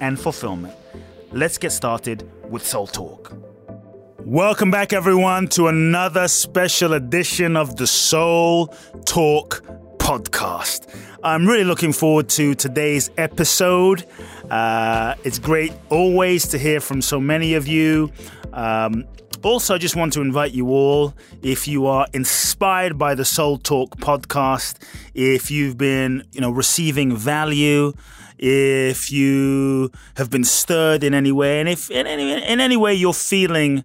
and fulfillment. Let's get started with Soul Talk. Welcome back, everyone, to another special edition of the Soul Talk podcast. I'm really looking forward to today's episode. Uh, it's great always to hear from so many of you. Um, also, I just want to invite you all, if you are inspired by the Soul Talk podcast, if you've been, you know, receiving value, if you have been stirred in any way, and if in any, in any way you're feeling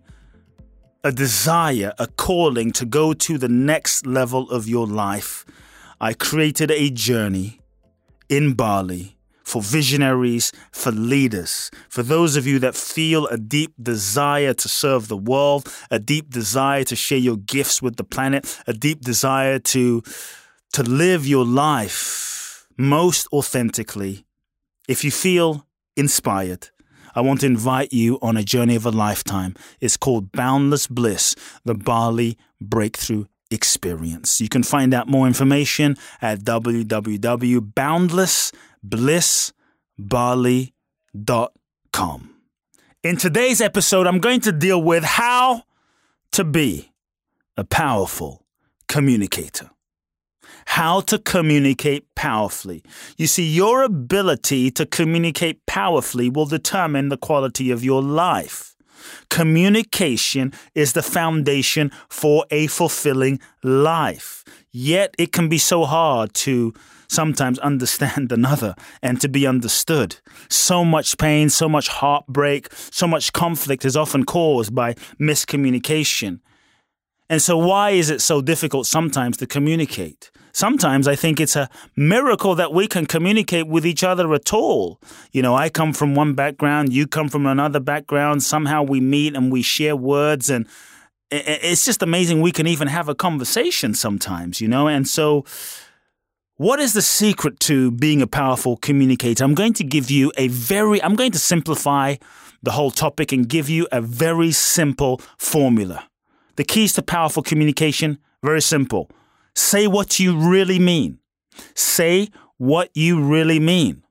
a desire, a calling to go to the next level of your life, I created a journey in Bali for visionaries, for leaders, for those of you that feel a deep desire to serve the world, a deep desire to share your gifts with the planet, a deep desire to, to live your life most authentically. If you feel inspired, I want to invite you on a journey of a lifetime. It's called Boundless Bliss, the Bali Breakthrough Experience. You can find out more information at www.boundlessblissbali.com. In today's episode, I'm going to deal with how to be a powerful communicator. How to communicate powerfully. You see, your ability to communicate powerfully will determine the quality of your life. Communication is the foundation for a fulfilling life. Yet it can be so hard to sometimes understand another and to be understood. So much pain, so much heartbreak, so much conflict is often caused by miscommunication. And so, why is it so difficult sometimes to communicate? Sometimes I think it's a miracle that we can communicate with each other at all. You know, I come from one background, you come from another background. Somehow we meet and we share words, and it's just amazing we can even have a conversation sometimes, you know? And so, what is the secret to being a powerful communicator? I'm going to give you a very, I'm going to simplify the whole topic and give you a very simple formula. The keys to powerful communication, very simple. Say what you really mean. Say what you really mean.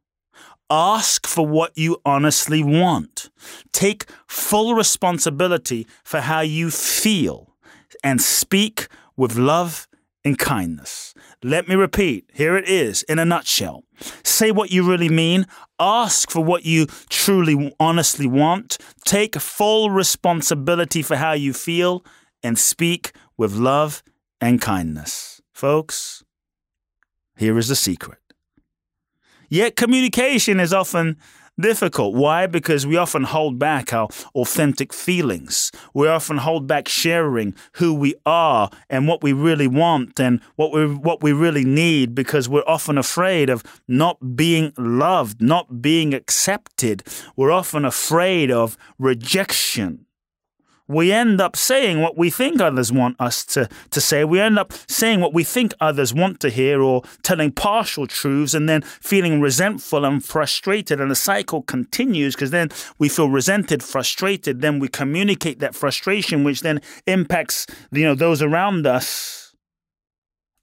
Ask for what you honestly want. Take full responsibility for how you feel and speak with love and kindness. Let me repeat. Here it is in a nutshell. Say what you really mean. Ask for what you truly, honestly want. Take full responsibility for how you feel and speak with love and kindness. Folks, here is the secret. Yet communication is often difficult. Why? Because we often hold back our authentic feelings. We often hold back sharing who we are and what we really want and what we what we really need because we're often afraid of not being loved, not being accepted. We're often afraid of rejection we end up saying what we think others want us to, to say. We end up saying what we think others want to hear or telling partial truths and then feeling resentful and frustrated. And the cycle continues because then we feel resented, frustrated. Then we communicate that frustration, which then impacts you know those around us.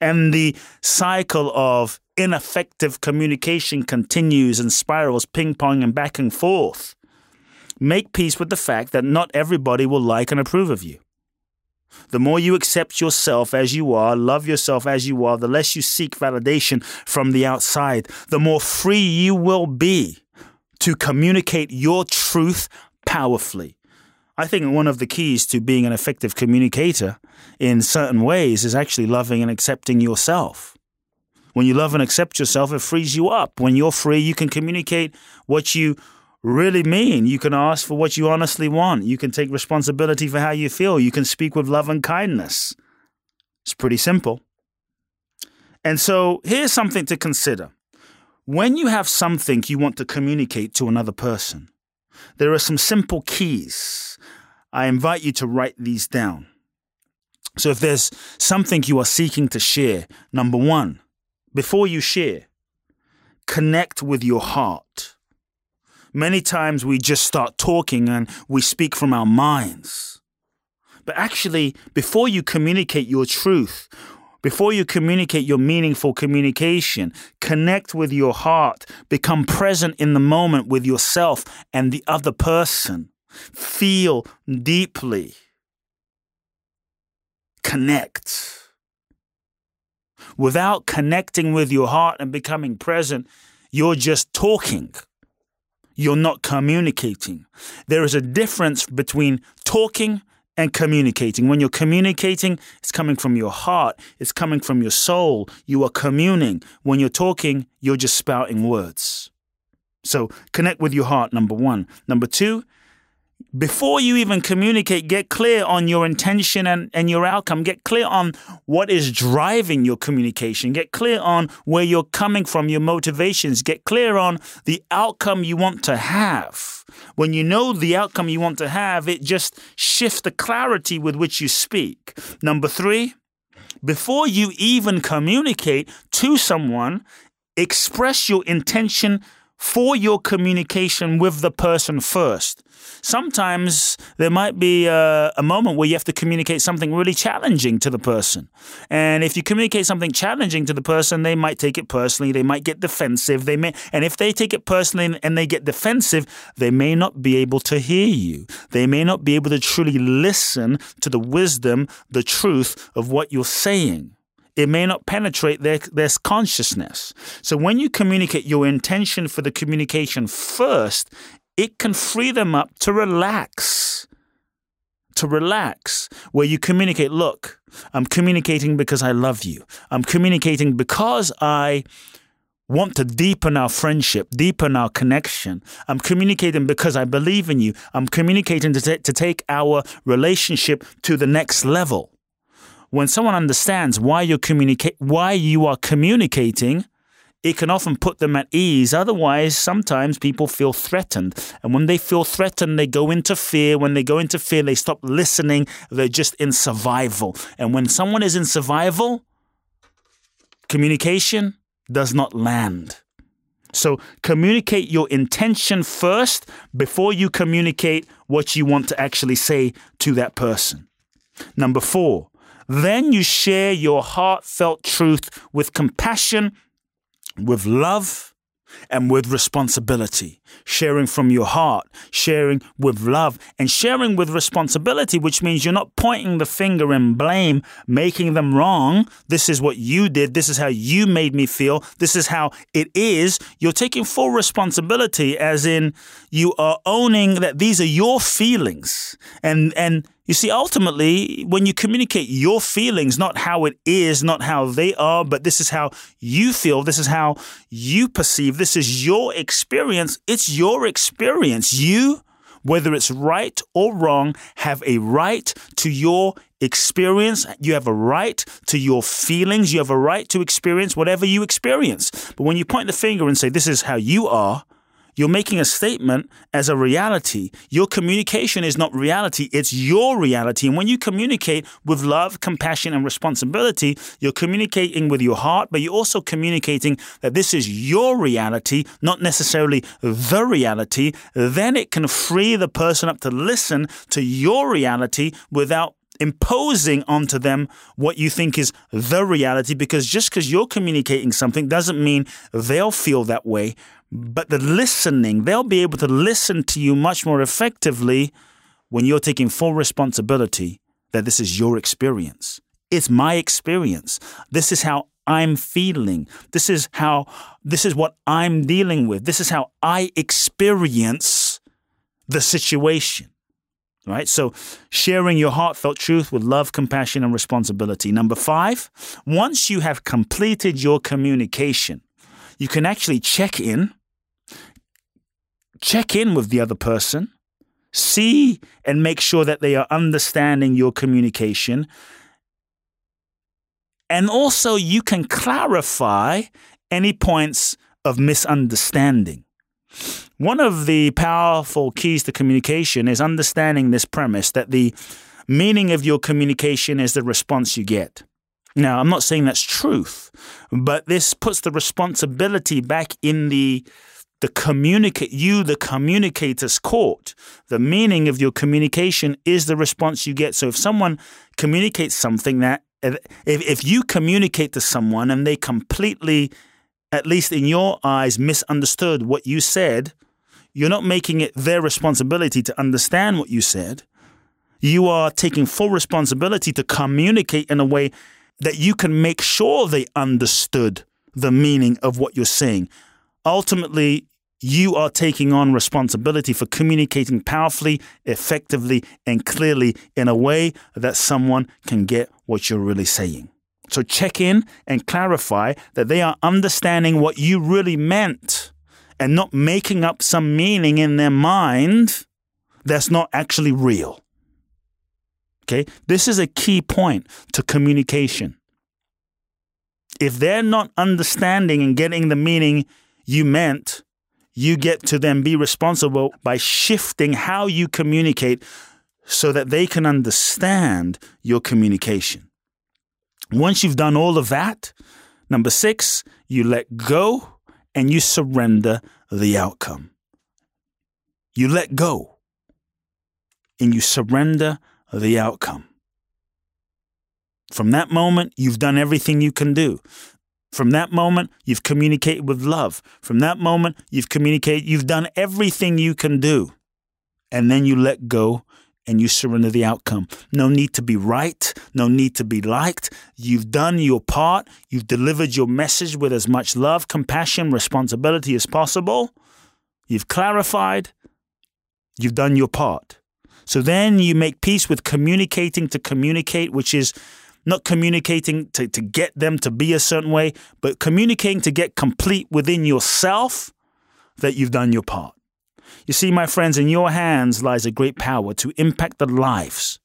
And the cycle of ineffective communication continues and spirals ping ponging back and forth. Make peace with the fact that not everybody will like and approve of you. The more you accept yourself as you are, love yourself as you are, the less you seek validation from the outside, the more free you will be to communicate your truth powerfully. I think one of the keys to being an effective communicator in certain ways is actually loving and accepting yourself. When you love and accept yourself, it frees you up. When you're free, you can communicate what you really mean. You can ask for what you honestly want. You can take responsibility for how you feel. You can speak with love and kindness. It's pretty simple. And so here's something to consider. When you have something you want to communicate to another person, there are some simple keys. I invite you to write these down. So if there's something you are seeking to share, number one, before you share, connect with your heart. Many times we just start talking and we speak from our minds. But actually, before you communicate your truth, before you communicate your meaningful communication, connect with your heart, become present in the moment with yourself and the other person. Feel deeply. Connect. Without connecting with your heart and becoming present, you're just talking you're not communicating. There is a difference between talking and communicating. When you're communicating, it's coming from your heart, it's coming from your soul. You are communing. When you're talking, you're just spouting words. So connect with your heart, number one. Number two, before you even communicate, get clear on your intention and, and your outcome. Get clear on what is driving your communication. Get clear on where you're coming from, your motivations. Get clear on the outcome you want to have. When you know the outcome you want to have, it just shifts the clarity with which you speak. Number three, before you even communicate to someone, express your intention for your communication with the person first sometimes there might be a, a, moment where you have to communicate something really challenging to the person. And if you communicate something challenging to the person, they might take it personally. They might get defensive. They may, and if they take it personally and they get defensive, they may not be able to hear you. They may not be able to truly listen to the wisdom, the truth of what you're saying it may not penetrate their, their consciousness. So when you communicate your intention for the communication first, it can free them up to relax. To relax, where you communicate, look, I'm communicating because I love you. I'm communicating because I want to deepen our friendship, deepen our connection. I'm communicating because I believe in you. I'm communicating to, t- to take our relationship to the next level. When someone understands why you're communicate, why you are communicating, it can often put them at ease. Otherwise, sometimes people feel threatened. And when they feel threatened, they go into fear. When they go into fear, they stop listening. They're just in survival. And when someone is in survival, communication does not land. So communicate your intention first before you communicate what you want to actually say to that person. Number four, then you share your heartfelt truth with compassion with love and with responsibility, sharing from your heart, sharing with love, and sharing with responsibility, which means you're not pointing the finger and blame, making them wrong. This is what you did. This is how you made me feel. This is how it is. You're taking full responsibility, as in you are owning that these are your feelings. And, and, you see, ultimately, when you communicate your feelings, not how it is, not how they are, but this is how you feel, this is how you perceive, this is your experience, it's your experience. You, whether it's right or wrong, have a right to your experience. You have a right to your feelings. You have a right to experience whatever you experience. But when you point the finger and say, this is how you are, you're making a statement as a reality. Your communication is not reality, it's your reality. And when you communicate with love, compassion, and responsibility, you're communicating with your heart, but you're also communicating that this is your reality, not necessarily the reality. Then it can free the person up to listen to your reality without imposing onto them what you think is the reality because just because you're communicating something doesn't mean they'll feel that way. But the listening, they'll be able to listen to you much more effectively when you're taking full responsibility that this is your experience. It's my experience. This is how I'm feeling. This is how, this is what I'm dealing with. This is how I experience the situation. Right? So, sharing your heartfelt truth with love, compassion, and responsibility. Number five, once you have completed your communication, you can actually check in check in with the other person, see and make sure that they are understanding your communication. And also, you can clarify any points of misunderstanding. One of the powerful keys to communication is understanding this premise that the meaning of your communication is the response you get. Now, I'm not saying that's truth, but this puts the responsibility back in the the communicate you the communicator's court. The meaning of your communication is the response you get. So if someone communicates something that if, if you communicate to someone and they completely at least in your eyes misunderstood what you said you're not making it their responsibility to understand what you said. You are taking full responsibility to communicate in a way that you can make sure they understood the meaning of what you're saying. Ultimately, you are taking on responsibility for communicating powerfully, effectively, and clearly in a way that someone can get what you're really saying. So check in and clarify that they are understanding what you really meant and not making up some meaning in their mind that's not actually real. Okay, this is a key point to communication. If they're not understanding and getting the meaning you meant, you get to then be responsible by shifting how you communicate so that they can understand your communication. Once you've done all of that, number six, you let go and you surrender the outcome. You let go and you surrender the outcome. From that moment, you've done everything you can do. From that moment, you've communicated with love. From that moment, you've communicated, you've done everything you can do. And then you let go and you surrender the outcome. No need to be right, no need to be liked. You've done your part, you've delivered your message with as much love, compassion, responsibility as possible. You've clarified, you've done your part. So then you make peace with communicating to communicate, which is not communicating to, to get them to be a certain way, but communicating to get complete within yourself that you've done your part. You see, my friends, in your hands lies a great power to impact the lives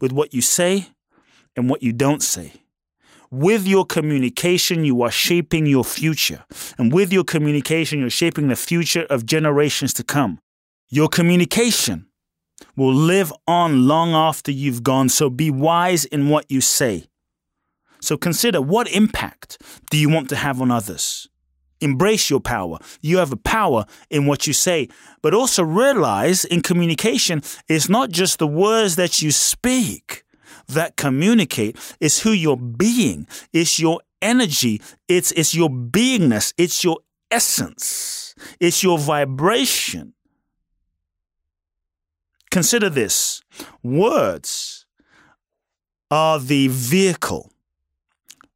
with what you say and what you don't say. With your communication, you are shaping your future. And with your communication, you're shaping the future of generations to come. Your communication will live on long after you've gone. So be wise in what you say. So consider what impact do you want to have on others? Embrace your power. You have a power in what you say, but also realize in communication, it's not just the words that you speak that communicate, it's who you're being, it's your energy, it's, it's your beingness, it's your essence, it's your vibration. Consider this words are the vehicle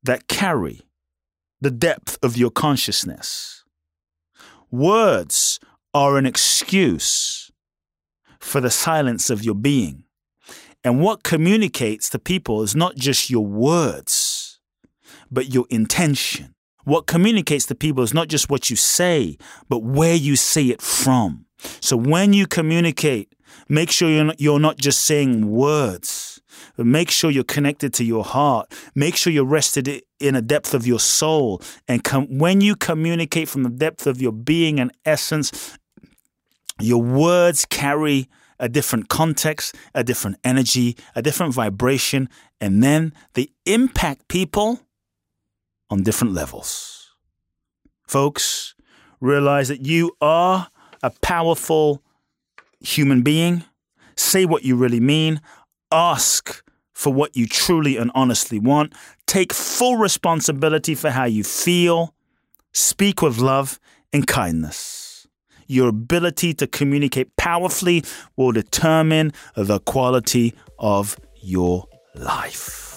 that carry the depth of your consciousness. Words are an excuse for the silence of your being. And what communicates to people is not just your words, but your intention. What communicates to people is not just what you say, but where you say it from. So when you communicate Make sure you're not, you're not just saying words. Make sure you're connected to your heart. Make sure you're rested in a depth of your soul. And com- when you communicate from the depth of your being and essence, your words carry a different context, a different energy, a different vibration, and then they impact people on different levels. Folks, realize that you are a powerful human being, say what you really mean, ask for what you truly and honestly want, take full responsibility for how you feel, speak with love and kindness. Your ability to communicate powerfully will determine the quality of your life.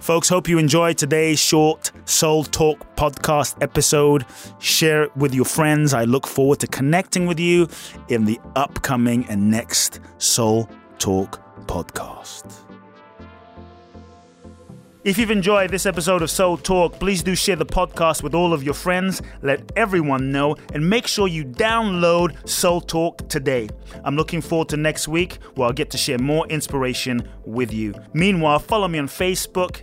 Folks, hope you enjoyed today's short Soul Talk podcast episode. Share it with your friends. I look forward to connecting with you in the upcoming and next Soul Talk podcast. If you've enjoyed this episode of Soul Talk, please do share the podcast with all of your friends. Let everyone know and make sure you download Soul Talk today. I'm looking forward to next week where I'll get to share more inspiration with you. Meanwhile, follow me on Facebook,